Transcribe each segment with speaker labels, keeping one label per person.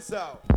Speaker 1: this out.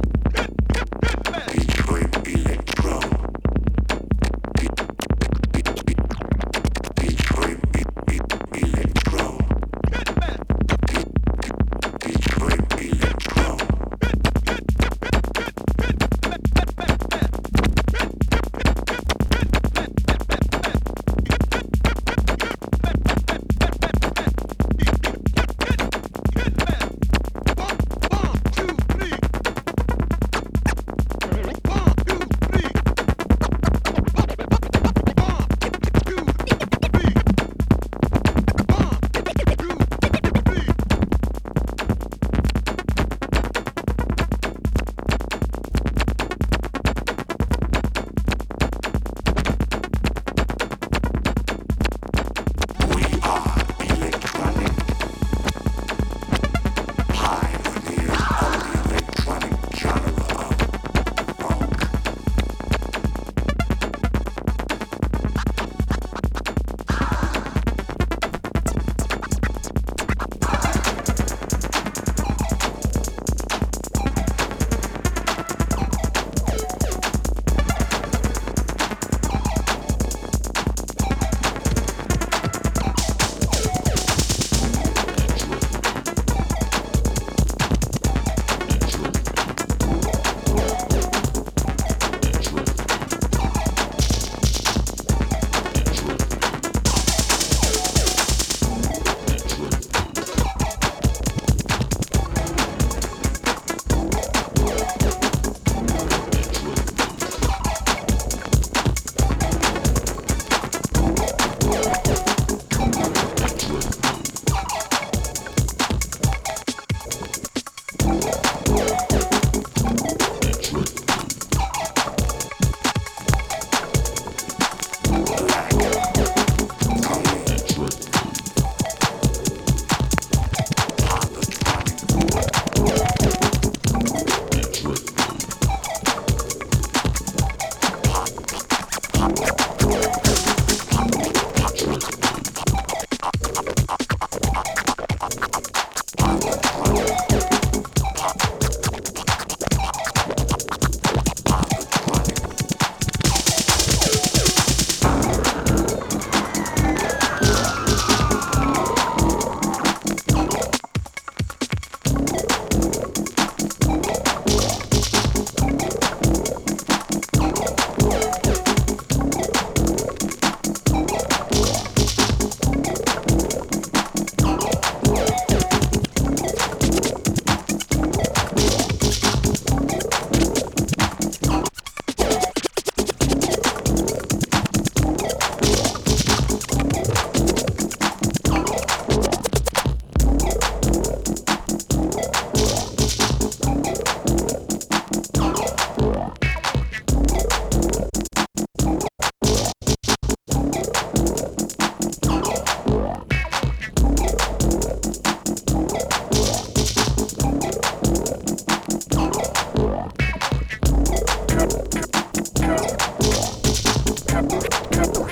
Speaker 2: Это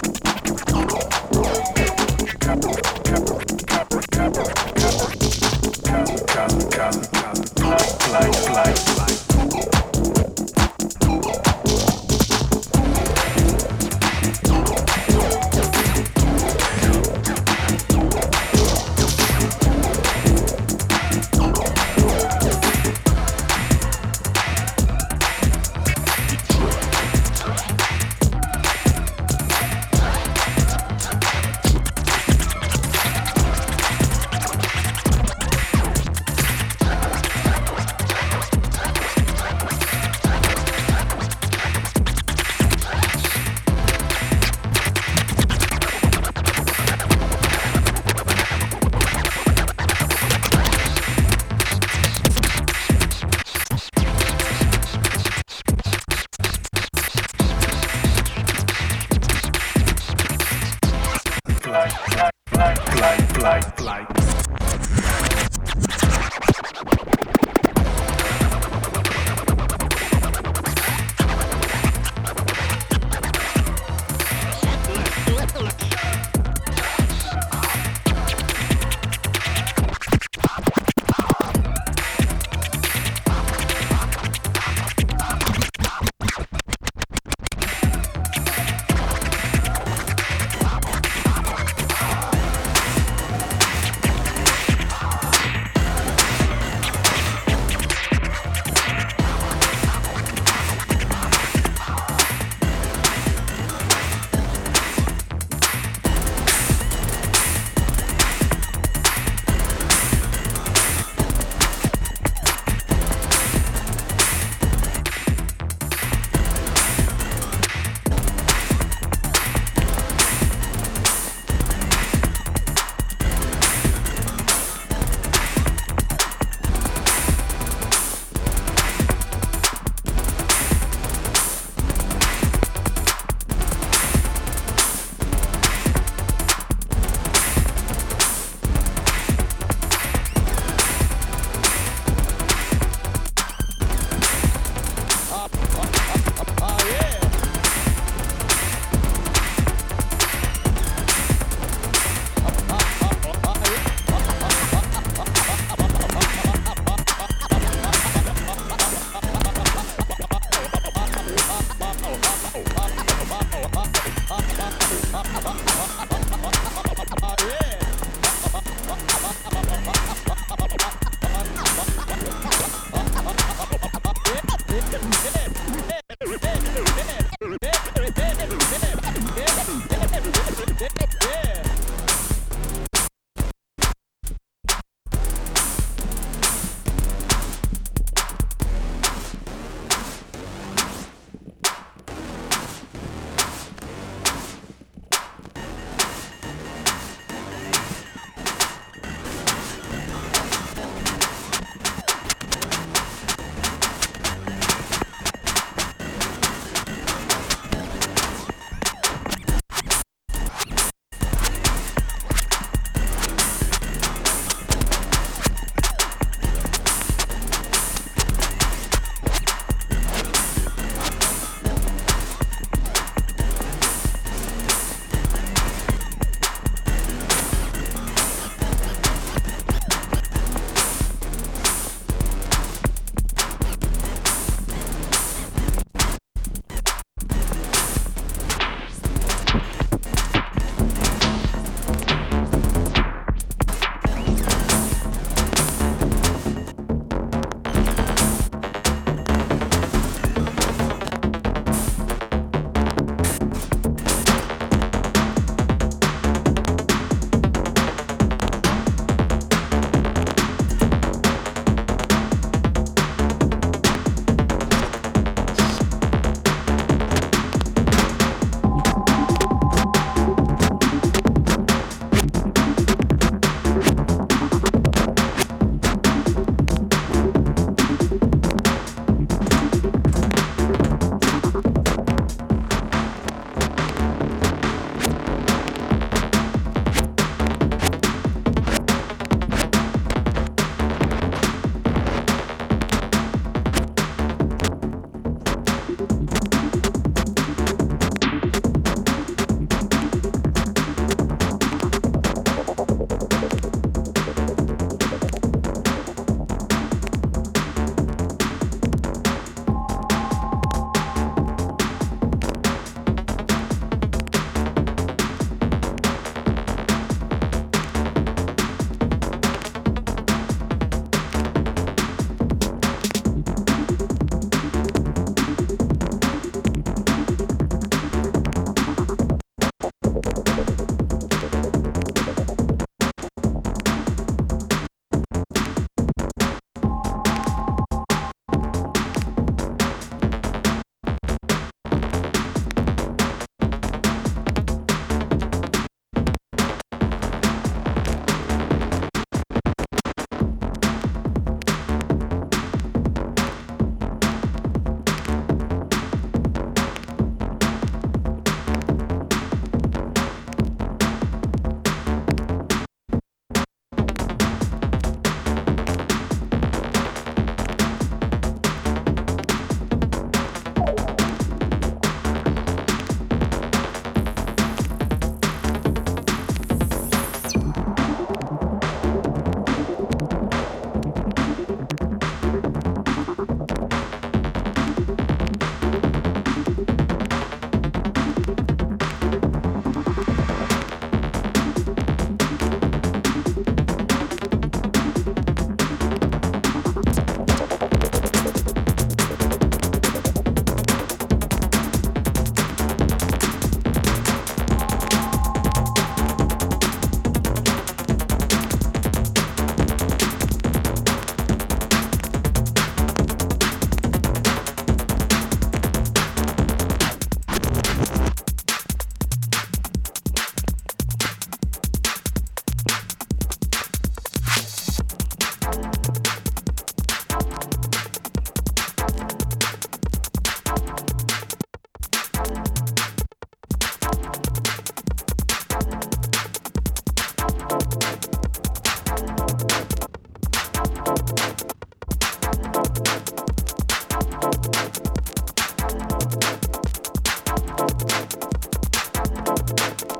Speaker 2: Bye.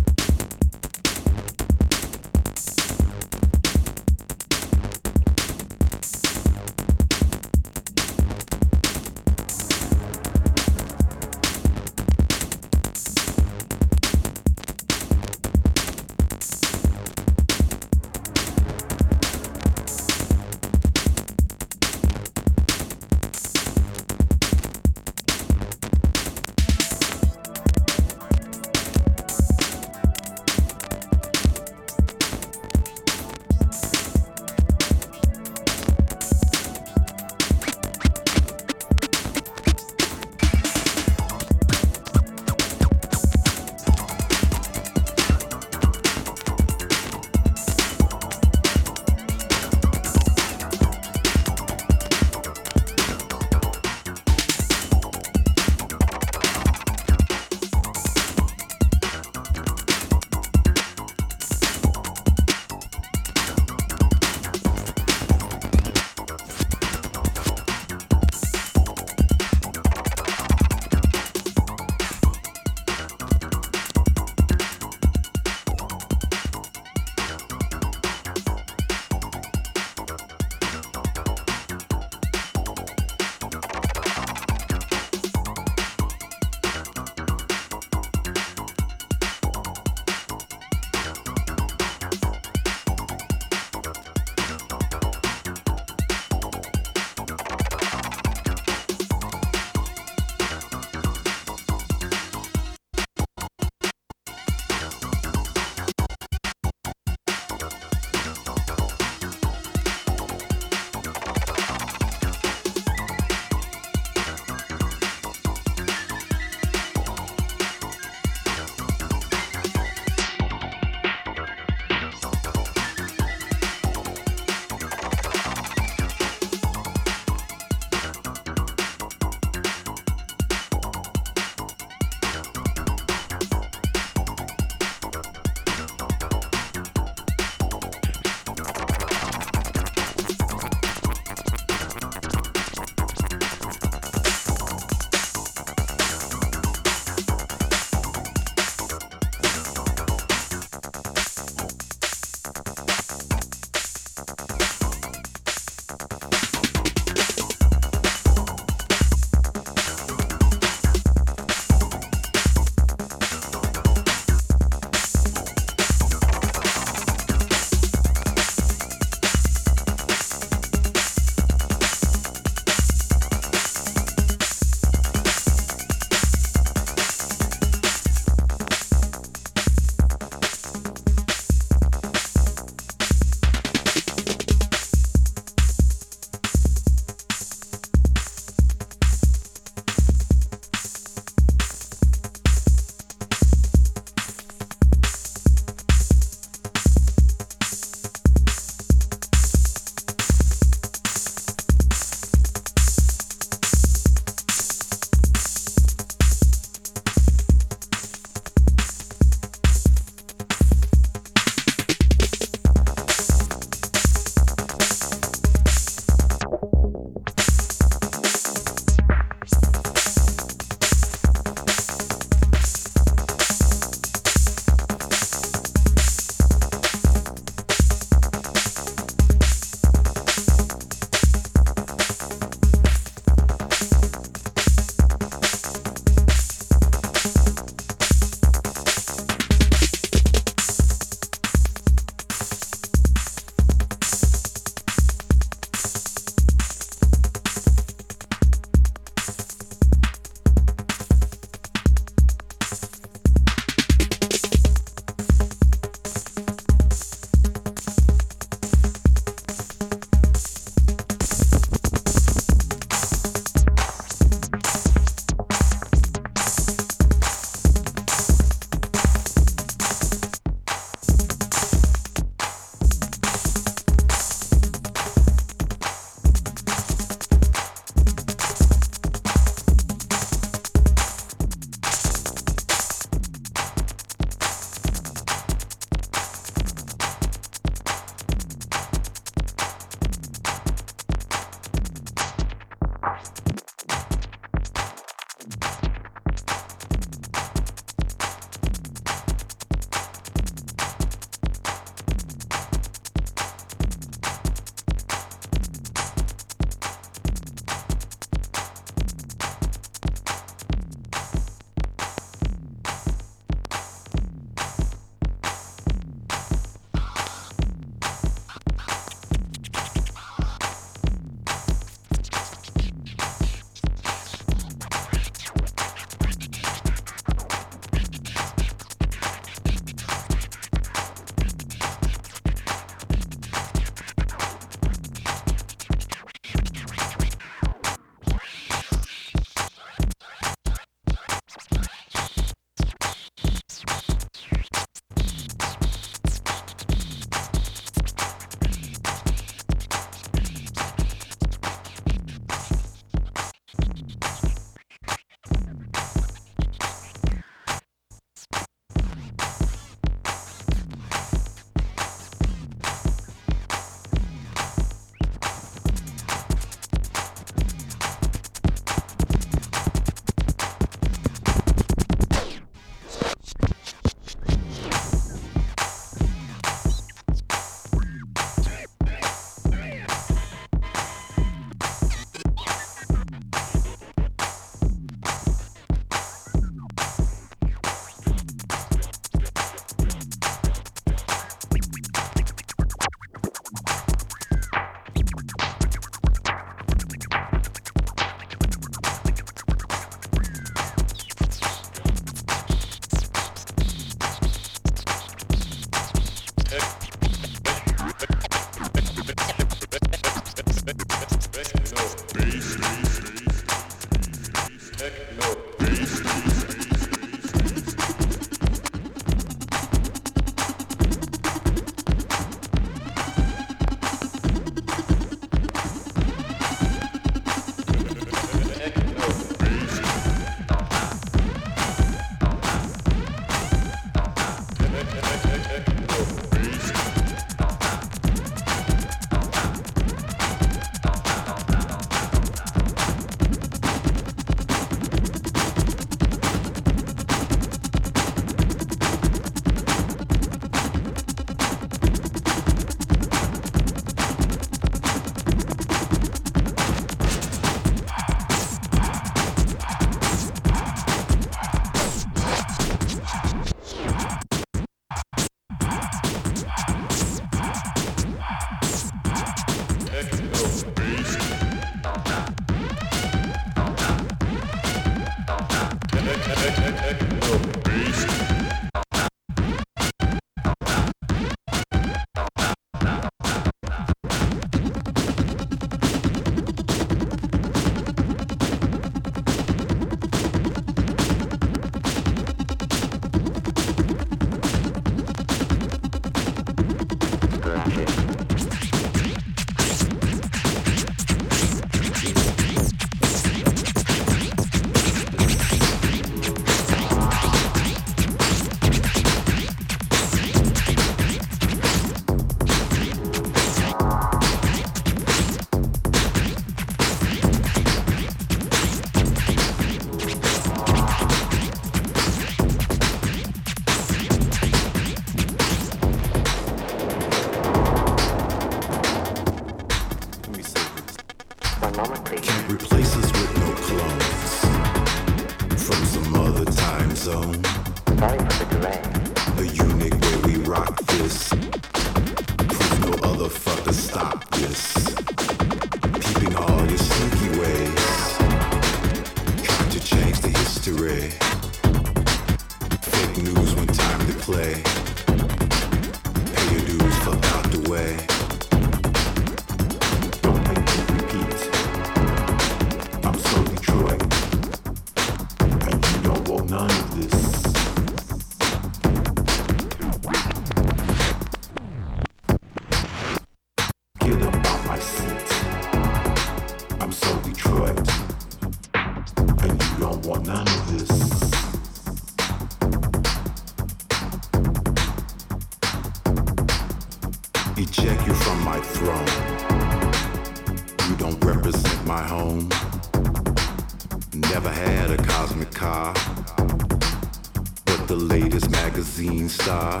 Speaker 2: shooting star.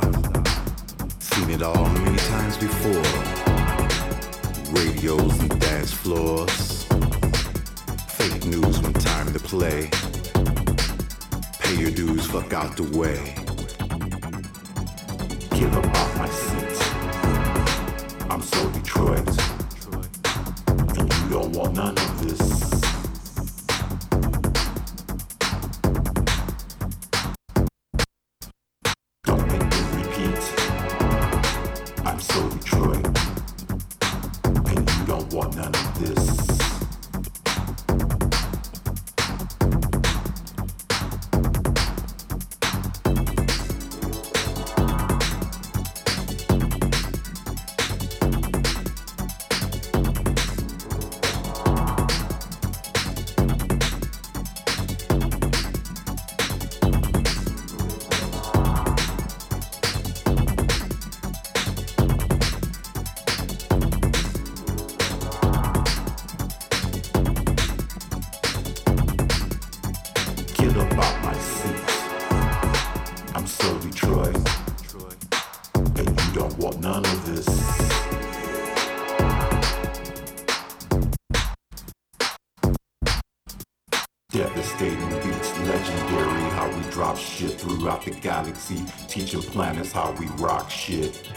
Speaker 2: Seen it all many times before. Radios and dance floors. Fake news when time to play. Pay your dues, fuck out the way. devastating beats, legendary. How we drop shit throughout the galaxy, teaching planets how we rock shit.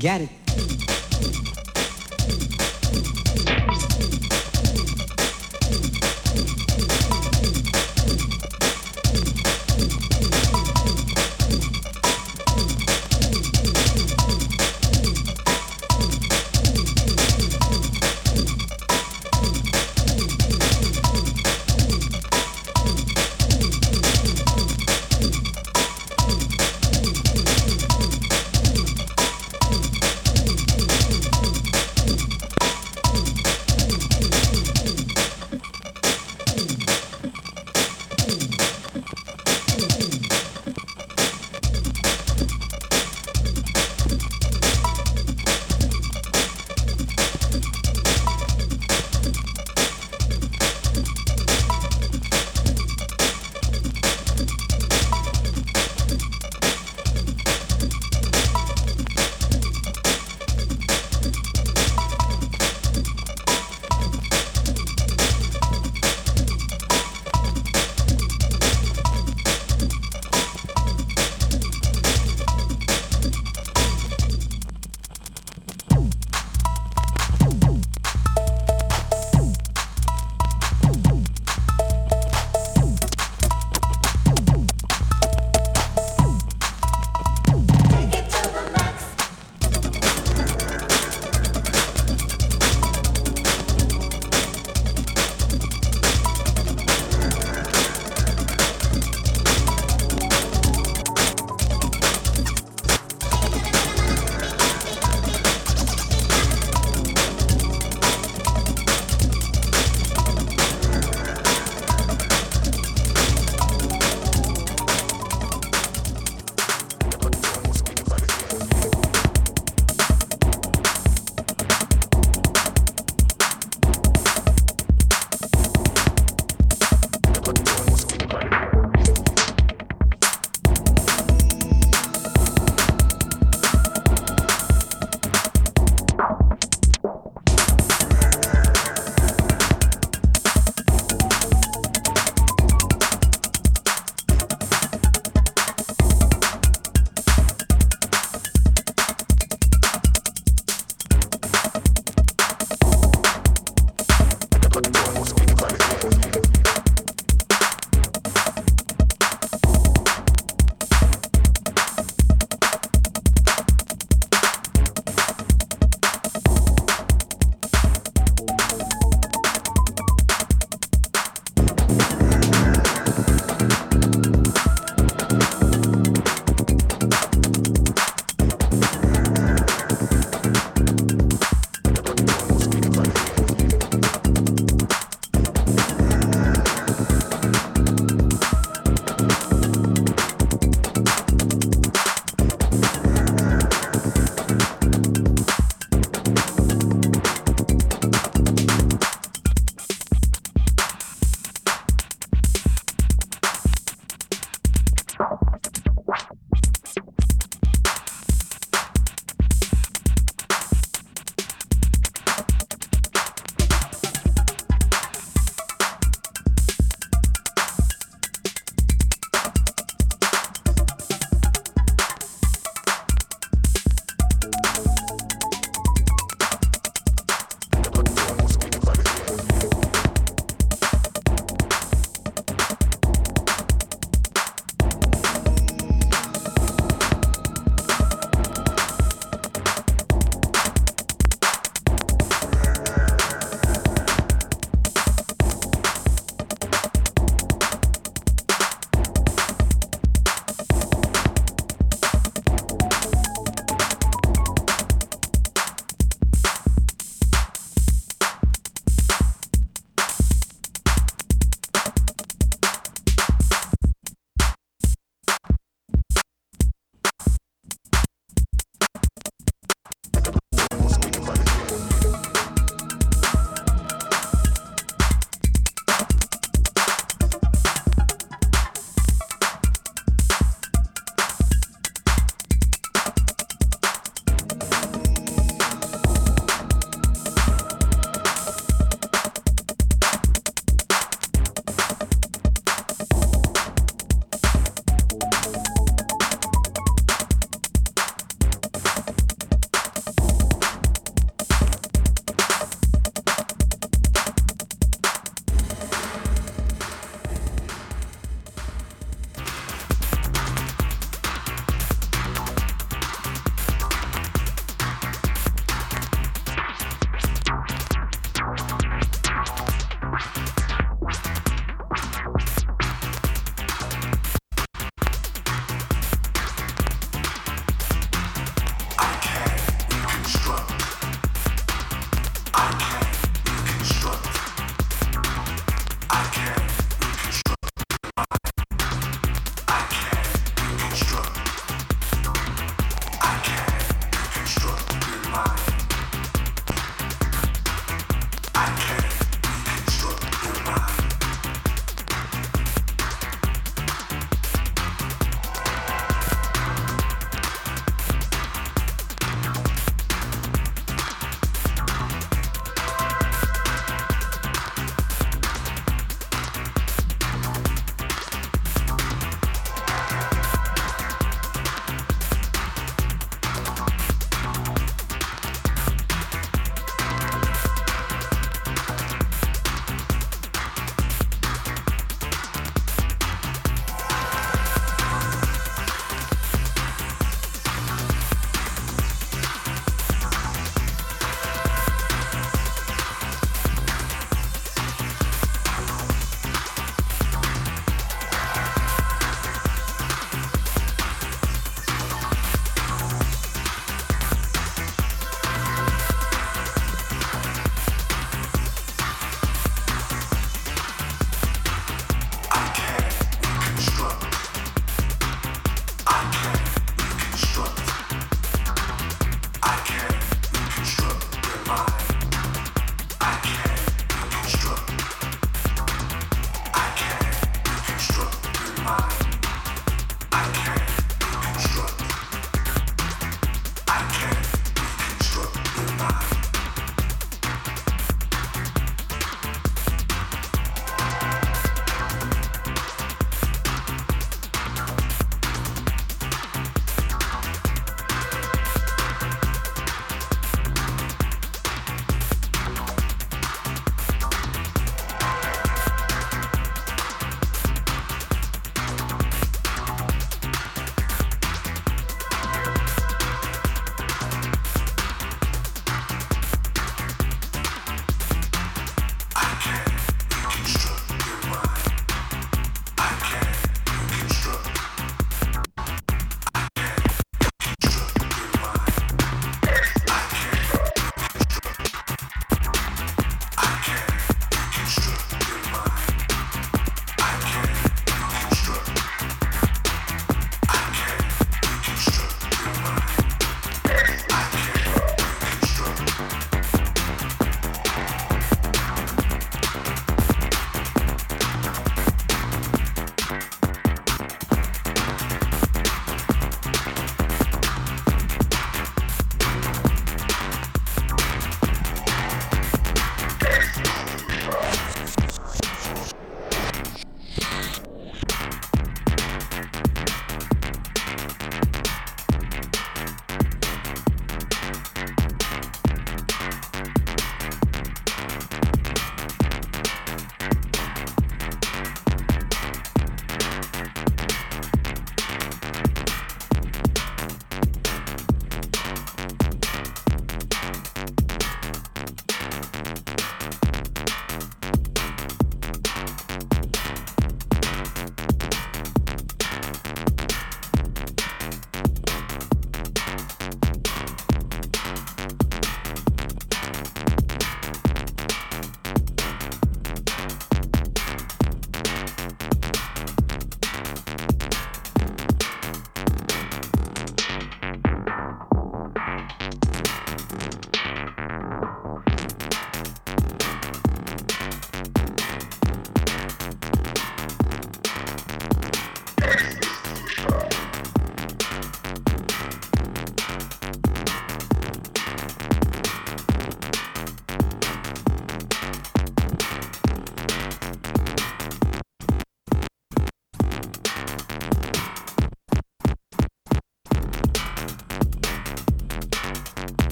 Speaker 3: Get it.